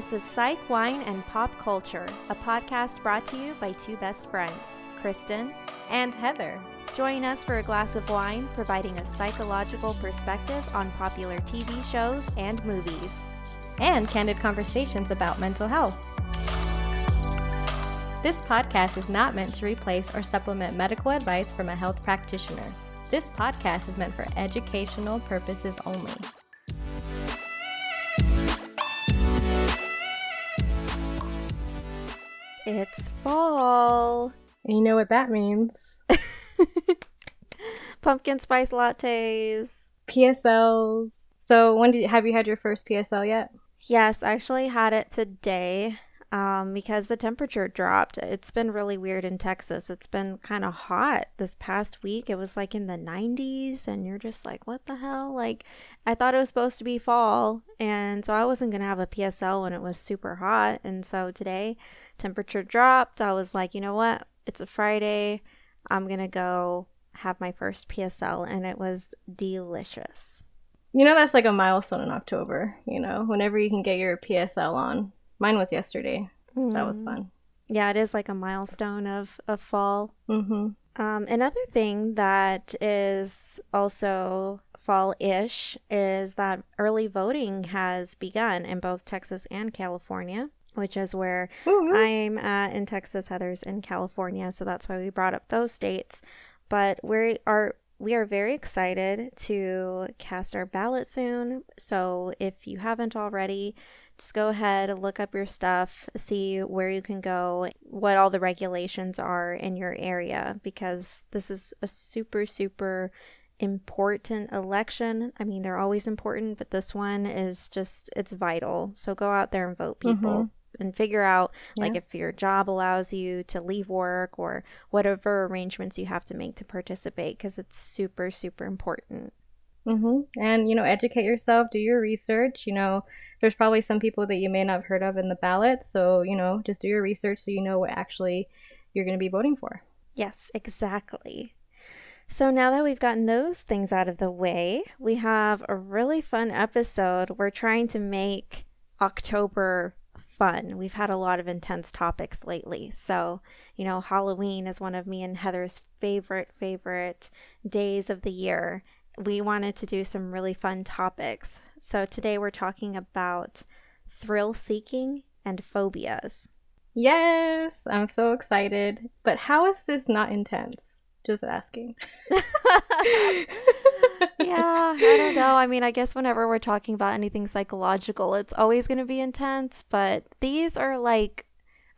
This is Psych, Wine, and Pop Culture, a podcast brought to you by two best friends, Kristen and Heather. Join us for a glass of wine, providing a psychological perspective on popular TV shows and movies, and candid conversations about mental health. This podcast is not meant to replace or supplement medical advice from a health practitioner. This podcast is meant for educational purposes only. It's fall. And you know what that means. Pumpkin spice lattes. PSLs. So when did have you had your first PSL yet? Yes, I actually had it today um, because the temperature dropped. It's been really weird in Texas. It's been kind of hot this past week. It was like in the 90s, and you're just like, what the hell? Like, I thought it was supposed to be fall, and so I wasn't going to have a PSL when it was super hot. And so today, temperature dropped. I was like, you know what? It's a Friday. I'm going to go have my first PSL, and it was delicious. You know, that's like a milestone in October, you know, whenever you can get your PSL on Mine was yesterday. Mm. That was mm. fun. Yeah, it is like a milestone of, of fall. Mm-hmm. Um, another thing that is also fall ish is that early voting has begun in both Texas and California, which is where mm-hmm. I'm at in Texas, Heather's in California. So that's why we brought up those states. But we are we are very excited to cast our ballot soon. So if you haven't already, just go ahead, look up your stuff, see where you can go, what all the regulations are in your area, because this is a super, super important election. I mean, they're always important, but this one is just, it's vital. So go out there and vote, people. Mm-hmm and figure out yeah. like if your job allows you to leave work or whatever arrangements you have to make to participate because it's super super important mm-hmm. and you know educate yourself do your research you know there's probably some people that you may not have heard of in the ballot. So, you know, just do your research so you know what actually you're going to be voting for. Yes, exactly. So now that we've gotten those things out of the way, we have a really fun episode. We're trying to make October fun. We've had a lot of intense topics lately. So, you know, Halloween is one of me and Heather's favorite, favorite days of the year we wanted to do some really fun topics. So today we're talking about thrill seeking and phobias. Yes, I'm so excited. But how is this not intense? Just asking. yeah, I don't know. I mean, I guess whenever we're talking about anything psychological, it's always going to be intense, but these are like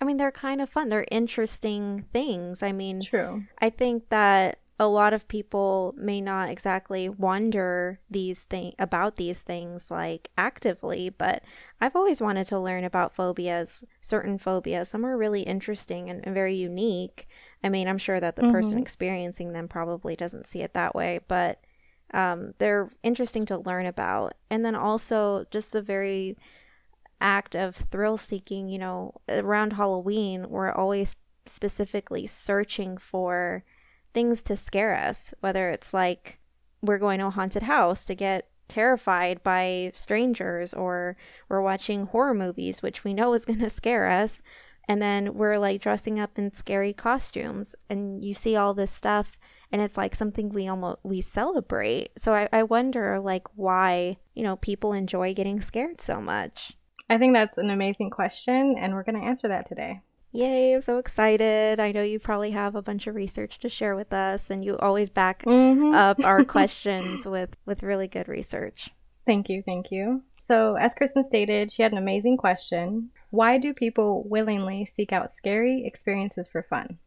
I mean, they're kind of fun. They're interesting things. I mean, true. I think that a lot of people may not exactly wonder these things about these things like actively but i've always wanted to learn about phobias certain phobias some are really interesting and, and very unique i mean i'm sure that the mm-hmm. person experiencing them probably doesn't see it that way but um, they're interesting to learn about. And then also just the very act of thrill seeking you know around halloween we're always specifically searching for things to scare us, whether it's like we're going to a haunted house to get terrified by strangers or we're watching horror movies which we know is going to scare us. And then we're like dressing up in scary costumes. And you see all this stuff and it's like something we almost we celebrate so I, I wonder like why you know people enjoy getting scared so much i think that's an amazing question and we're going to answer that today Yay, I'm so excited. I know you probably have a bunch of research to share with us and you always back mm-hmm. up our questions with with really good research. Thank you, thank you. So, as Kristen stated, she had an amazing question. Why do people willingly seek out scary experiences for fun?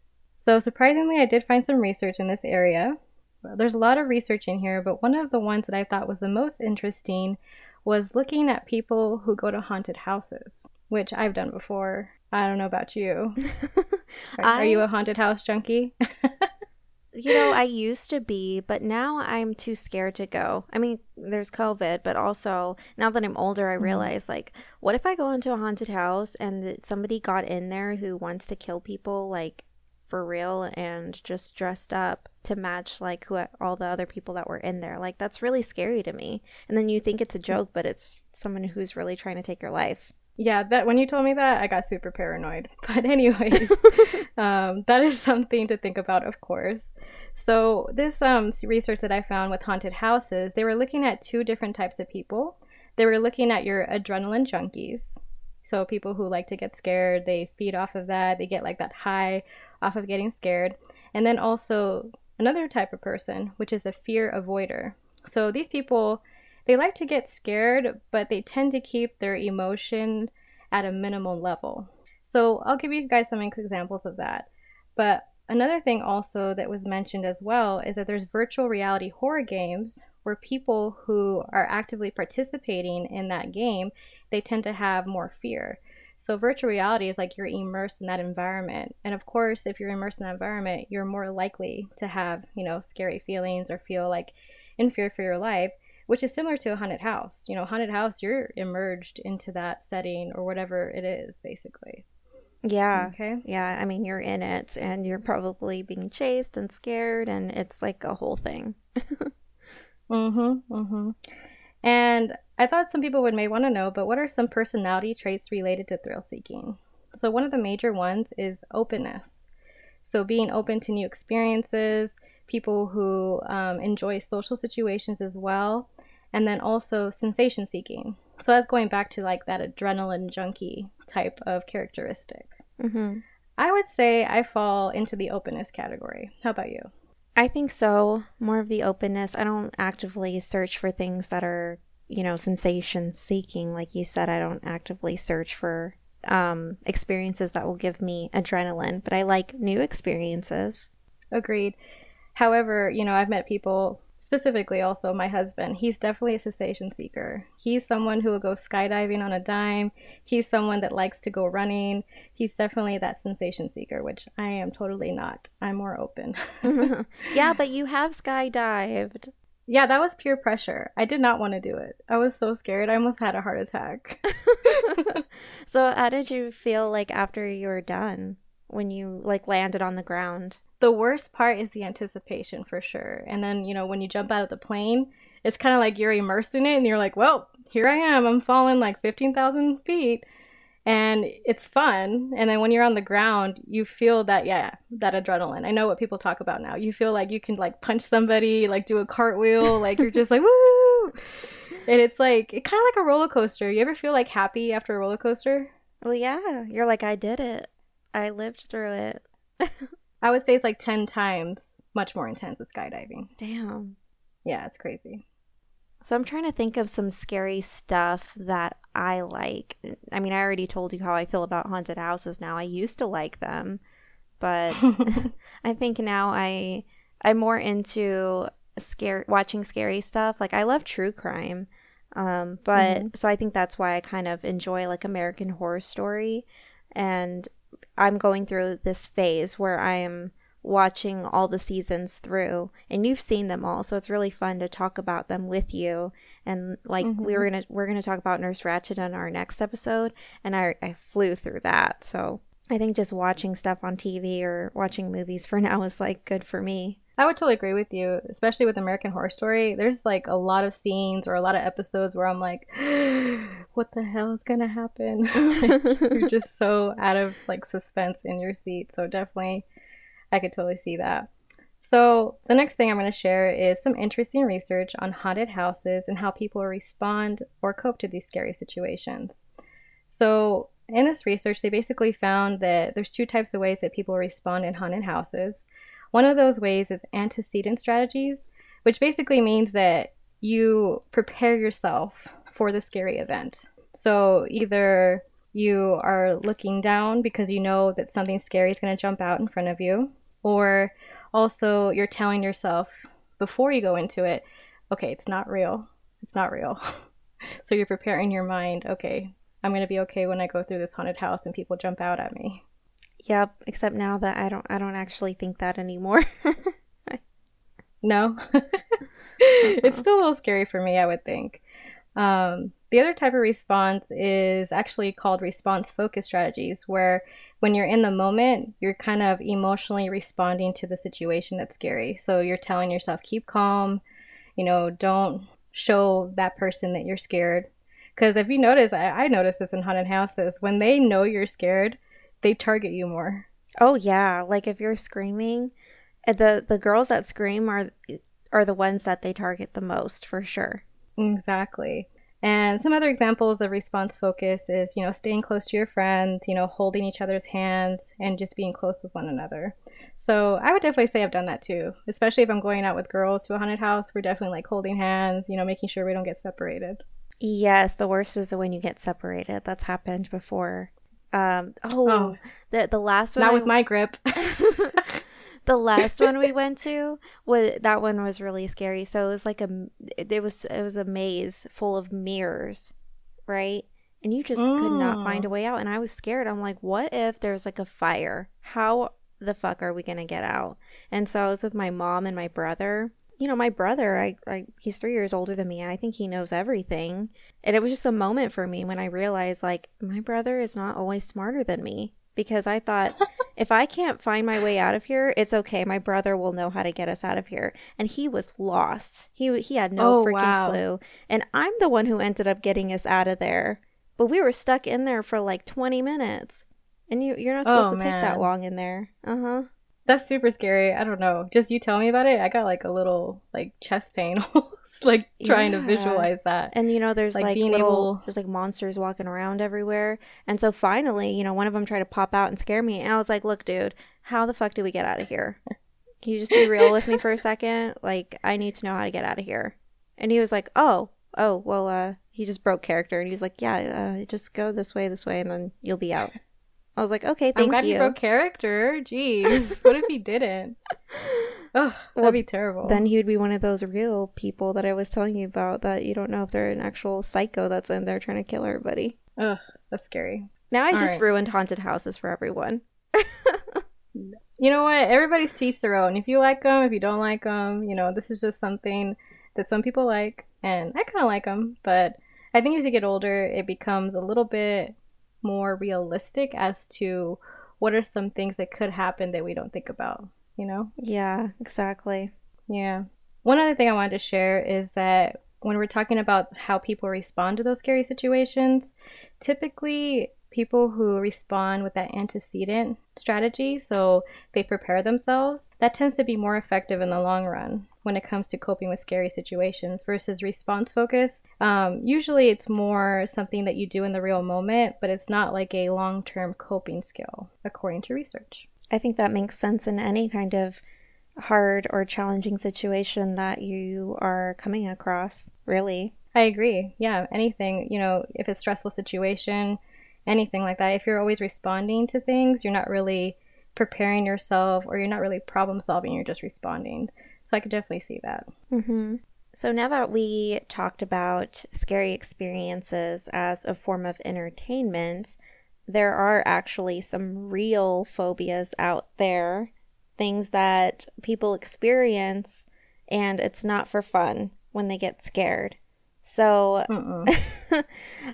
So, surprisingly, I did find some research in this area. There's a lot of research in here, but one of the ones that I thought was the most interesting was looking at people who go to haunted houses, which I've done before. I don't know about you. Are, I, are you a haunted house junkie? you know, I used to be, but now I'm too scared to go. I mean, there's COVID, but also now that I'm older, I mm-hmm. realize like, what if I go into a haunted house and somebody got in there who wants to kill people, like real, and just dressed up to match like who all the other people that were in there? Like, that's really scary to me. And then you think it's a joke, but it's someone who's really trying to take your life. Yeah, that when you told me that, I got super paranoid. But anyways, um, that is something to think about, of course. So this um, research that I found with haunted houses, they were looking at two different types of people. They were looking at your adrenaline junkies, so people who like to get scared, they feed off of that. They get like that high off of getting scared. And then also another type of person, which is a fear avoider. So these people they like to get scared, but they tend to keep their emotion at a minimal level. So I'll give you guys some examples of that. But another thing also that was mentioned as well is that there's virtual reality horror games where people who are actively participating in that game, they tend to have more fear. So virtual reality is like you're immersed in that environment. And of course, if you're immersed in that environment, you're more likely to have, you know, scary feelings or feel like in fear for your life which is similar to a haunted house. You know, haunted house, you're immersed into that setting or whatever it is, basically. Yeah. Okay. Yeah. I mean, you're in it and you're probably being chased and scared, and it's like a whole thing. mm hmm. Mm hmm. And I thought some people would may want to know, but what are some personality traits related to thrill seeking? So, one of the major ones is openness. So, being open to new experiences, people who um, enjoy social situations as well, and then also sensation seeking. So that's going back to like that adrenaline junkie type of characteristic. Mm-hmm. I would say I fall into the openness category. How about you? I think so. More of the openness. I don't actively search for things that are, you know, sensation seeking. Like you said, I don't actively search for um, experiences that will give me adrenaline, but I like new experiences. Agreed. However, you know, I've met people, specifically also my husband, he's definitely a sensation seeker. He's someone who will go skydiving on a dime. He's someone that likes to go running. He's definitely that sensation seeker, which I am totally not. I'm more open. yeah, but you have skydived. Yeah, that was pure pressure. I did not want to do it. I was so scared. I almost had a heart attack. so, how did you feel like after you were done when you like landed on the ground? The worst part is the anticipation for sure. And then, you know, when you jump out of the plane, it's kind of like you're immersed in it and you're like, well, here I am. I'm falling like 15,000 feet. And it's fun. And then when you're on the ground, you feel that, yeah, that adrenaline. I know what people talk about now. You feel like you can like punch somebody, like do a cartwheel, like you're just like, woo! And it's like, it kind of like a roller coaster. You ever feel like happy after a roller coaster? Well, yeah. You're like, I did it. I lived through it. I would say it's like 10 times much more intense with skydiving. Damn. Yeah, it's crazy. So I'm trying to think of some scary stuff that I like. I mean, I already told you how I feel about haunted houses now. I used to like them, but I think now I I'm more into scary watching scary stuff. Like I love true crime. Um, but mm-hmm. so I think that's why I kind of enjoy like American Horror Story and I'm going through this phase where I am watching all the seasons through and you've seen them all so it's really fun to talk about them with you and like mm-hmm. we were gonna we're gonna talk about nurse ratched on our next episode and I, I flew through that so i think just watching stuff on tv or watching movies for now is like good for me I would totally agree with you, especially with American Horror Story. There's like a lot of scenes or a lot of episodes where I'm like, what the hell is gonna happen? like, you're just so out of like suspense in your seat. So definitely, I could totally see that. So the next thing I'm going to share is some interesting research on haunted houses and how people respond or cope to these scary situations. So in this research, they basically found that there's two types of ways that people respond in haunted houses. One of those ways is antecedent strategies, which basically means that you prepare yourself for the scary event. So either you are looking down because you know that something scary is going to jump out in front of you, or also you're telling yourself before you go into it, okay, it's not real. It's not real. so you're preparing your mind, okay, I'm going to be okay when I go through this haunted house and people jump out at me. Yep, except now that I don't I don't actually think that anymore. no. it's still a little scary for me, I would think. Um, the other type of response is actually called response focus strategies, where when you're in the moment, you're kind of emotionally responding to the situation that's scary. So you're telling yourself, keep calm, you know, don't show that person that you're scared. Because if you notice, I, I notice this in haunted houses. When they know you're scared, they target you more. Oh yeah, like if you're screaming, uh, the the girls that scream are are the ones that they target the most for sure. Exactly. And some other examples of response focus is, you know, staying close to your friends, you know, holding each other's hands and just being close with one another. So I would definitely say I've done that too, especially if I'm going out with girls to a haunted house. We're definitely like holding hands, you know, making sure we don't get separated. Yes, the worst is when you get separated. That's happened before. Um, oh, oh, the the last one. Not I, with my grip. the last one we went to was that one was really scary. So it was like a it was it was a maze full of mirrors, right? And you just could not find a mm. way out. And I was scared. I'm like, what if there's like a fire? How the fuck are we gonna get out? And so I was with my mom and my brother you know, my brother, I, I he's three years older than me. I think he knows everything. And it was just a moment for me when I realized like my brother is not always smarter than me. Because I thought if I can't find my way out of here, it's okay. My brother will know how to get us out of here. And he was lost. He he had no oh, freaking wow. clue. And I'm the one who ended up getting us out of there. But we were stuck in there for like 20 minutes. And you you're not supposed oh, to man. take that long in there. Uh-huh. That's super scary. I don't know. Just you tell me about it. I got like a little like chest pain, like trying yeah. to visualize that. And you know, there's like, like being little, able... there's like monsters walking around everywhere. And so finally, you know, one of them tried to pop out and scare me, and I was like, "Look, dude, how the fuck do we get out of here? Can you just be real with me for a second? Like, I need to know how to get out of here." And he was like, "Oh, oh, well, uh." He just broke character, and he was like, "Yeah, uh, just go this way, this way, and then you'll be out." I was like, okay, thank you. I'm glad you. he broke character. Jeez, what if he didn't? Ugh, that'd be terrible. Then he would be one of those real people that I was telling you about that you don't know if they're an actual psycho that's in there trying to kill everybody. Ugh, that's scary. Now I All just right. ruined haunted houses for everyone. you know what? Everybody's teach their own. If you like them, if you don't like them, you know, this is just something that some people like, and I kind of like them. But I think as you get older, it becomes a little bit more realistic as to what are some things that could happen that we don't think about, you know? Yeah, exactly. Yeah. One other thing I wanted to share is that when we're talking about how people respond to those scary situations, typically people who respond with that antecedent strategy, so they prepare themselves, that tends to be more effective in the long run when it comes to coping with scary situations versus response focus. Um, usually it's more something that you do in the real moment, but it's not like a long term coping skill, according to research. I think that makes sense in any kind of hard or challenging situation that you are coming across, really. I agree. Yeah, anything, you know, if it's stressful situation, anything like that, if you're always responding to things, you're not really preparing yourself or you're not really problem solving, you're just responding. So I could definitely see that. Mm-hmm. So now that we talked about scary experiences as a form of entertainment, there are actually some real phobias out there, things that people experience, and it's not for fun when they get scared. So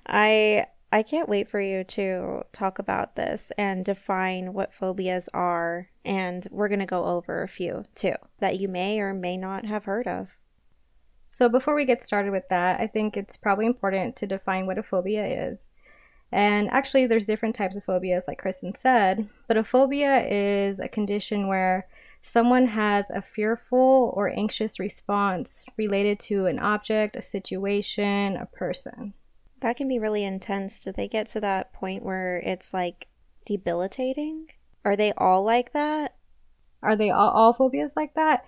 I I can't wait for you to talk about this and define what phobias are. And we're going to go over a few too that you may or may not have heard of. So, before we get started with that, I think it's probably important to define what a phobia is. And actually, there's different types of phobias, like Kristen said, but a phobia is a condition where someone has a fearful or anxious response related to an object, a situation, a person. That can be really intense. Do they get to that point where it's like debilitating? Are they all like that? Are they all, all phobias like that?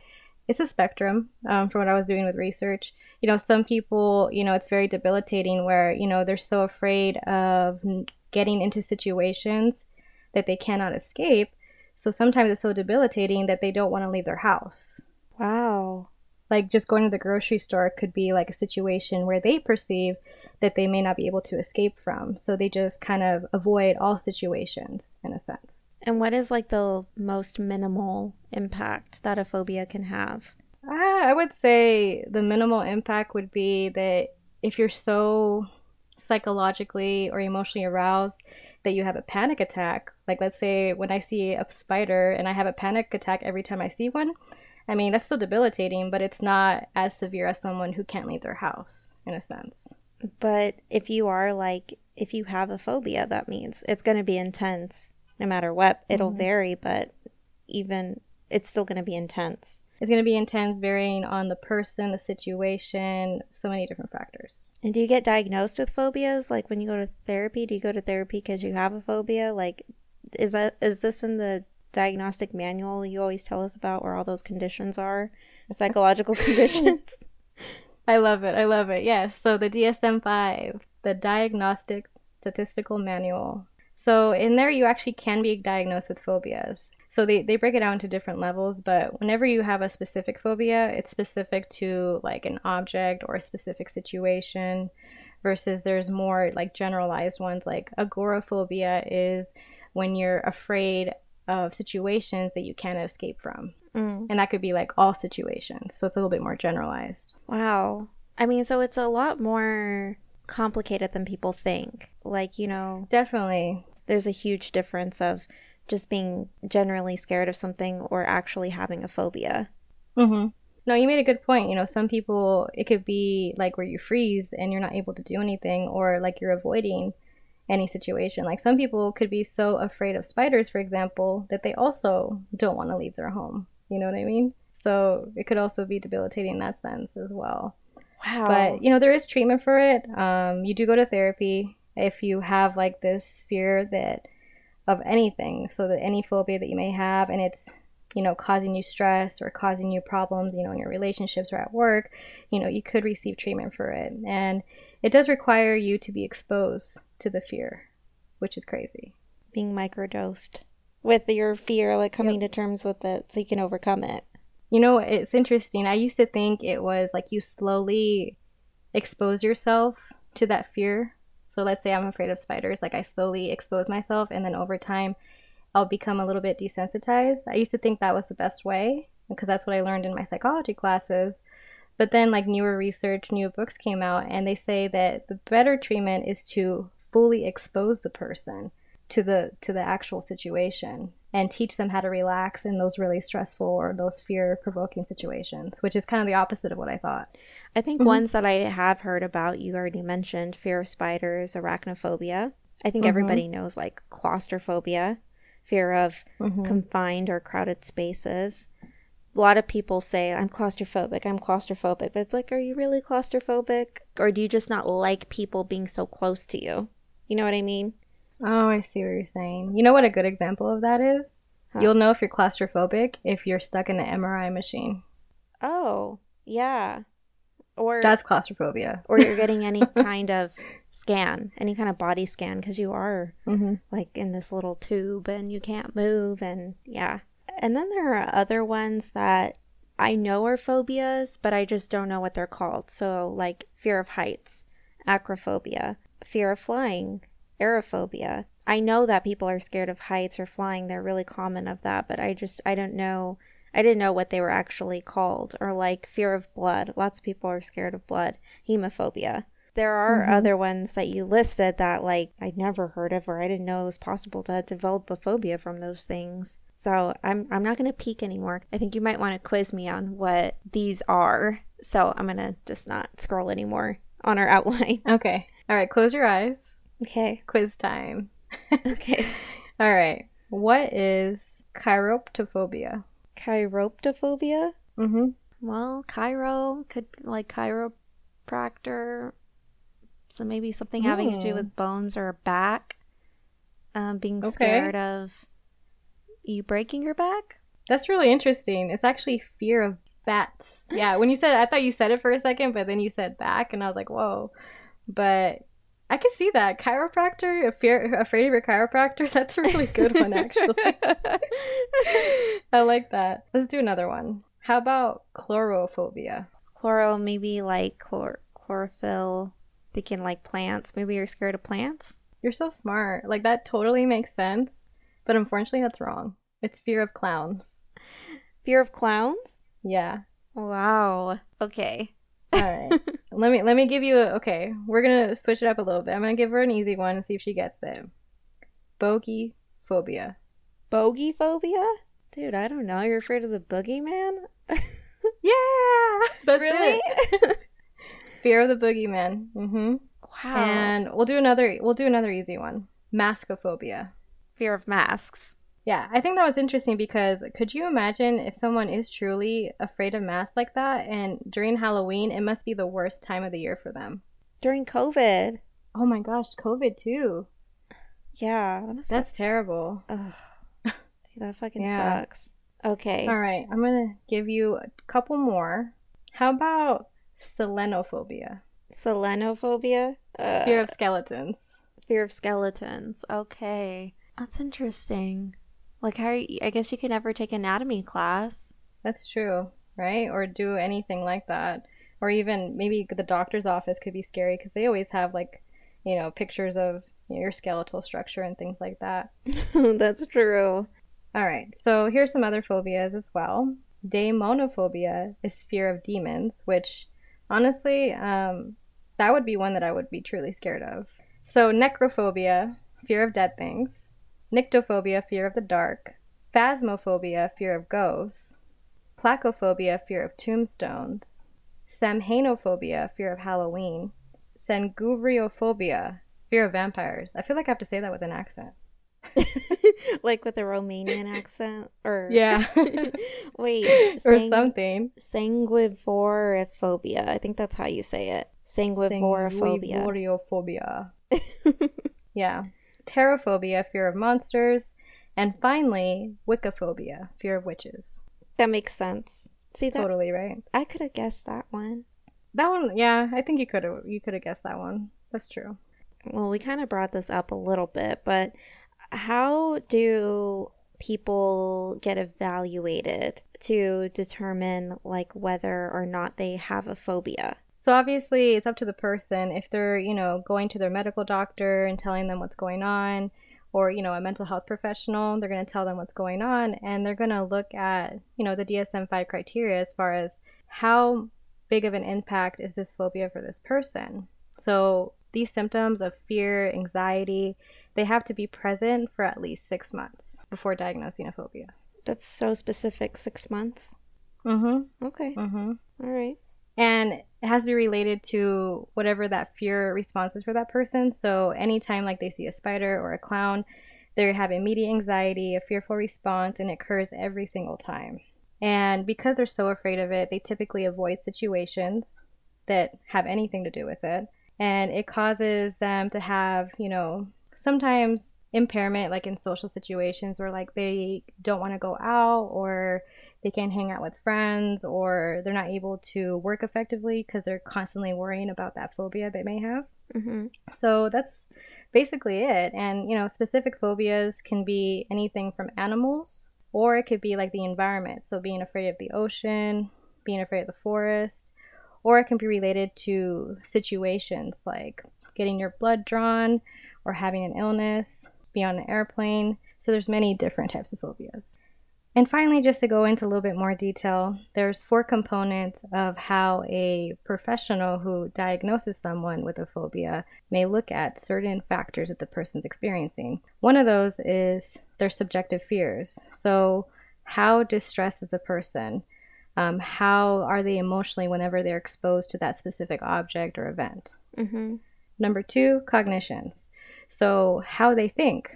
It's a spectrum um, from what I was doing with research. You know, some people, you know, it's very debilitating where, you know, they're so afraid of getting into situations that they cannot escape. So sometimes it's so debilitating that they don't want to leave their house. Wow. Like just going to the grocery store could be like a situation where they perceive that they may not be able to escape from. So they just kind of avoid all situations in a sense. And what is like the most minimal impact that a phobia can have? Uh, I would say the minimal impact would be that if you're so psychologically or emotionally aroused that you have a panic attack, like let's say when I see a spider and I have a panic attack every time I see one, I mean, that's still debilitating, but it's not as severe as someone who can't leave their house, in a sense. But if you are like, if you have a phobia, that means it's going to be intense no matter what. It'll Mhm. vary, but even it's still going to be intense. It's going to be intense, varying on the person, the situation, so many different factors. And do you get diagnosed with phobias? Like when you go to therapy, do you go to therapy because you have a phobia? Like, is that is this in the diagnostic manual you always tell us about where all those conditions are, psychological conditions? I love it. I love it. Yes. So the DSM 5, the Diagnostic Statistical Manual. So in there, you actually can be diagnosed with phobias. So they, they break it down to different levels, but whenever you have a specific phobia, it's specific to like an object or a specific situation versus there's more like generalized ones like agoraphobia is when you're afraid of situations that you can't escape from. Mm. And that could be like all situations. So it's a little bit more generalized. Wow. I mean, so it's a lot more complicated than people think. Like, you know, Definitely. there's a huge difference of just being generally scared of something or actually having a phobia. Mm-hmm. No, you made a good point. You know, some people, it could be like where you freeze and you're not able to do anything, or like you're avoiding any situation. Like some people could be so afraid of spiders, for example, that they also don't want to leave their home. You know what I mean? So it could also be debilitating in that sense as well. Wow. But you know, there is treatment for it. Um, you do go to therapy if you have like this fear that of anything, so that any phobia that you may have, and it's you know causing you stress or causing you problems, you know, in your relationships or at work, you know, you could receive treatment for it, and it does require you to be exposed to the fear, which is crazy. being microdosed with your fear, like coming to terms with it so you can overcome it. You know, it's interesting. I used to think it was like you slowly expose yourself to that fear. So let's say I'm afraid of spiders, like I slowly expose myself and then over time I'll become a little bit desensitized. I used to think that was the best way because that's what I learned in my psychology classes. But then like newer research, new books came out and they say that the better treatment is to fully expose the person to the to the actual situation and teach them how to relax in those really stressful or those fear provoking situations, which is kind of the opposite of what I thought. I think Mhm. ones that I have heard about, you already mentioned fear of spiders, arachnophobia. I think Mhm. everybody knows like claustrophobia, fear of Mhm. confined or crowded spaces. A lot of people say, I'm claustrophobic, I'm claustrophobic. But it's like, are you really claustrophobic? Or do you just not like people being so close to you? You know what I mean? Oh, I see what you're saying. You know what a good example of that is? Huh. You'll know if you're claustrophobic if you're stuck in an MRI machine. Oh, yeah. Or That's claustrophobia. or you're getting any kind of scan, any kind of body scan, because you are hmm like in this little tube and you can't move and yeah. And then there are other ones that I know are phobias, but I just don't know what they're called. So like fear of heights, acrophobia, fear of flying, aerophobia. I know that people are scared of heights or flying. They're really common of that, but I just I don't know I didn't know what they were actually called or like fear of blood. Lots of people are scared of blood. Hemophobia. There are Mhm. other ones that you listed that like I'd never heard of or I didn't know it was possible to develop a phobia from those things. So I'm I'm not gonna peek anymore. I think you might want to quiz me on what these are. So I'm gonna just not scroll anymore on our outline. Okay. All right, close your eyes. Okay. Quiz time. Okay. All right. What is chiroptophobia? Chiroptophobia? Mm-hmm. Well, chiro could like chiropractor. So maybe something having to do Hmm. with bones or back. Um, being Okay. scared of you breaking your back. That's really interesting. It's actually fear of bats. Yeah, when you said I thought you said it for a second, but then you said back and I was like, "Whoa." But I can see that. Chiropractor, a fear afraid of your chiropractor, that's a really good one actually. I like that. Let's do another one. How about chlorophobia? Chloro, maybe like chlor- chlorophyll. Thinking like plants. Maybe you're scared of plants. You're so smart. Like that totally makes sense, but unfortunately that's wrong. It's fear of clowns. Fear of clowns. Yeah. Wow. Okay. All right. let me let me give you a okay. We're gonna switch it up a little bit. I'm gonna give her an easy one and see if she gets it. Bogey phobia. Bogey phobia? Dude, I don't know. You're afraid of the boogeyman? Yeah, that's really? Fear of the boogeyman. Mm-hmm. Wow. And we'll do another we'll do another easy one. Maskophobia. fear of masks. Yeah, I think that was interesting because could you imagine if someone is truly afraid of masks like that and during Halloween it must be the worst time of the year for them. During COVID. Oh my gosh, COVID too. Yeah. That That's terrible. Ugh. Dude, that fucking Yeah. sucks. Okay. All right, I'm going to give you a couple more. How about selenophobia? Selenophobia. Uh, Fear of skeletons. fear of skeletons. Okay. That's interesting. Like how you, I guess you could never take anatomy class. That's true, right? Or do anything like that. Or even maybe the doctor's office could be scary because they always have like, you know, pictures of you know, your skeletal structure and things like that. That's true. All right, so here's some other phobias as well. Daemonophobia is fear of demons, which honestly, um, that would be one that I would be truly scared of. So, necrophobia, fear of dead things. Nyctophobia, fear of the dark. Phasmophobia, fear of ghosts. Placophobia, fear of tombstones. Samhainophobia, fear of Halloween. Sanguriophobia, fear of vampires. I feel like I have to say that with an accent. like with a Romanian accent or Yeah. Wait, or something. Sanguivorophobia. I think that's how you say it. Sanguivorophobia. Sanguivorophobia. Yeah. Pterophobia, fear of monsters. And finally, Wiccaphobia, fear of witches. that makes sense. See that Totally right. I could have guessed that one. That one, yeah, I think you could have you could have guessed that one. That's true. Well, we kind of brought this up a little bit, but how do people get evaluated to determine like whether or not they have a phobia? So obviously, it's up to the person if they're, you know, going to their medical doctor and telling them what's going on or, you know, a mental health professional, they're going to tell them what's going on and they're going to look at, you know, the DSM-5 criteria as far as how big of an impact is this phobia for this person. So, these symptoms of fear, anxiety, they have to be present for at least 6 months before diagnosing a phobia. That's so specific. Six months. Mhm. Okay. Mhm. All right. And it has to be related to whatever that fear response is for that person. So anytime like they see a spider or a clown, they have immediate anxiety, a fearful response, and it occurs every single time. And because they're so afraid of it, they typically avoid situations that have anything to do with it. And it causes them to have, you know, sometimes impairment like in social situations where like they don't want to go out or they can't hang out with friends or they're not able to work effectively because they're constantly worrying about that phobia they may have. Mm-hmm. So that's basically it. And, you know, specific phobias can be anything from animals or it could be like the environment. So being afraid of the ocean, being afraid of the forest, or it can be related to situations like getting your blood drawn or having an illness, be on an airplane. So there's many different types of phobias. And finally, just to go into a little bit more detail, there's four components of how a professional who diagnoses someone with a phobia may look at certain factors that the person's experiencing. One of those is their subjective fears. So, how distressed is the person? Um, how are they emotionally whenever they're exposed to that specific object or event? Mm-hmm. Number two, cognitions. So, how they think.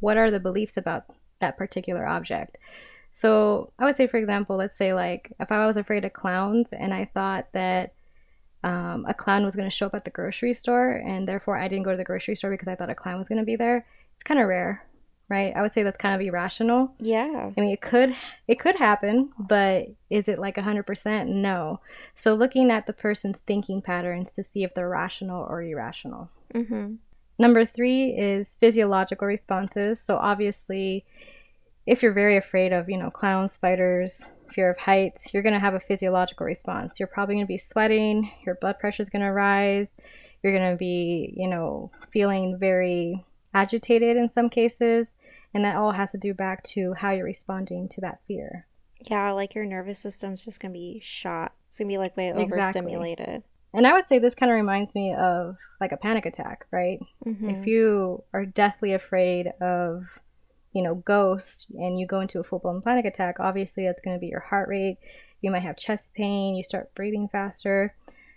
What are the beliefs about that particular object? So, I would say, for example, let's say, like, if I was afraid of clowns and I thought that um, a clown was going to show up at the grocery store, and therefore I didn't go to the grocery store because I thought a clown was going to be there, it's kind of rare, right? I would say that's kind of irrational. Yeah. I mean, it could it could happen, but is it like 100%? No. So looking at the person's thinking patterns to see if they're rational or irrational. Mm-hmm. Number 3 is physiological responses. So obviously, if you're very afraid of, you know, clowns, spiders, fear of heights, you're going to have a physiological response. You're probably going to be sweating, your blood pressure is going to rise, you're going to be, you know, feeling very agitated in some cases, and that all has to do back to how you're responding to that fear. Yeah, like your nervous system's just gonna be shot. It's gonna be like way overstimulated. Exactly. And I would say this kind of reminds me of like a panic attack, right? Mm-hmm. If you are deathly afraid of, you know, ghosts and you go into a full blown panic attack, obviously that's going to be your heart rate. You might have chest pain, you start breathing faster.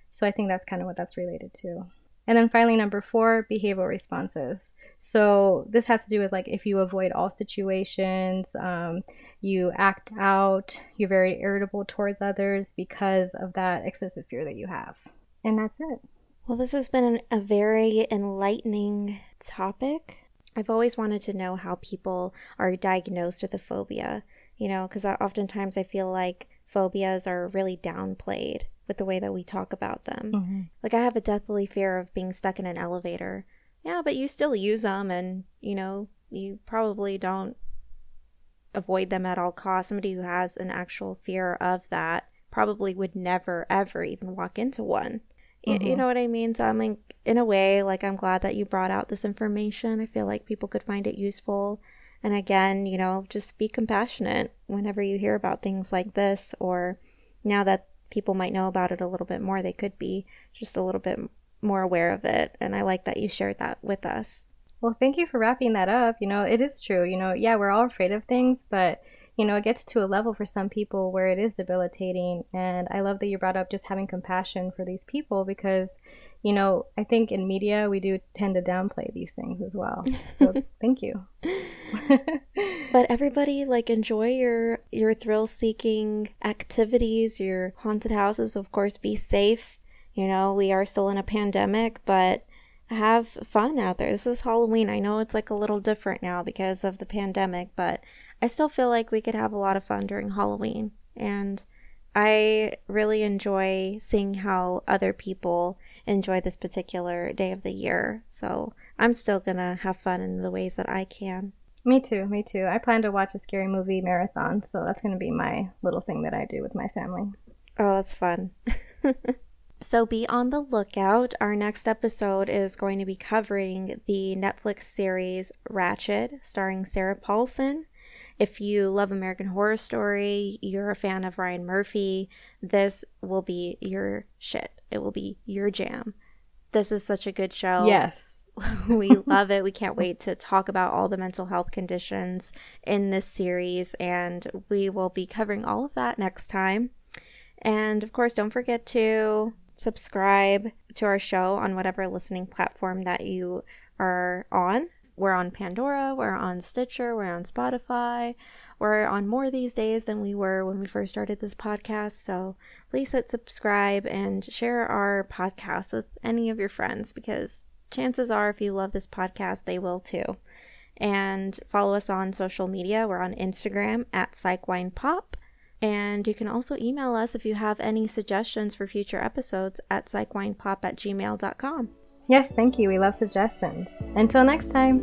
So I think that's kind of what that's related to. And then finally, number four, behavioral responses. So this has to do with like if you avoid all situations, um, you act out, you're very irritable towards others because of that excessive fear that you have. And that's it. Well, this has been a very enlightening topic. I've always wanted to know how people are diagnosed with a phobia, you know, because oftentimes I feel like phobias are really downplayed with the way that we talk about them. Mm-hmm. Like, I have a deathly fear of being stuck in an elevator. Yeah, but you still use them, and, you know, you probably don't avoid them at all costs. Somebody who has an actual fear of that probably would never, ever even walk into one. Mm-hmm. You, you know what I mean? So I'm like, in a way, like, I'm glad that you brought out this information. I feel like people could find it useful. And again, you know, just be compassionate whenever you hear about things like this, or now that people might know about it a little bit more, they could be just a little bit more aware of it. And I like that you shared that with us. Well, thank you for wrapping that up. You know, it is true. You know, yeah, we're all afraid of things, but you know, it gets to a level for some people where it is debilitating. And I love that you brought up just having compassion for these people because, you know, I think in media we do tend to downplay these things as well. So thank you. but everybody like enjoy your your thrill seeking activities, your haunted houses, of course, be safe. You know, we are still in a pandemic, but have fun out there. This is Halloween. I know it's like a little different now because of the pandemic, but I still feel like we could have a lot of fun during Halloween. And I really enjoy seeing how other people enjoy this particular day of the year. So I'm still going to have fun in the ways that I can. Me too, me too. I plan to watch a scary movie marathon, so that's going to be my little thing that I do with my family. Oh, that's fun. so be on the lookout. Our next episode is going to be covering the Netflix series Ratched, starring Sarah Paulson. If you love American Horror Story, you're a fan of Ryan Murphy, this will be your shit. It will be your jam. This is such a good show. Yes. we love it. We can't wait to talk about all the mental health conditions in this series, and we will be covering all of that next time. And of course, don't forget to subscribe to our show on whatever listening platform that you are on. We're on Pandora, we're on Stitcher, we're on Spotify. We're on more these days than we were when we first started this podcast. So please hit subscribe and share our podcast with any of your friends because chances are, if you love this podcast, they will too. And follow us on social media. We're on Instagram at PsychWinePop. And you can also email us if you have any suggestions for future episodes at psychwinepop at gmail.com. Yes, thank you. We love suggestions. Until next time.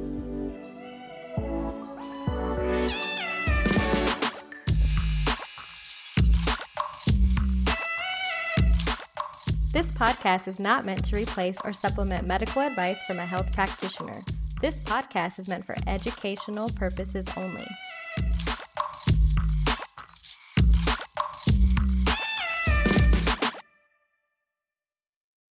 This podcast is not meant to replace or supplement medical advice from a health practitioner. This podcast is meant for educational purposes only.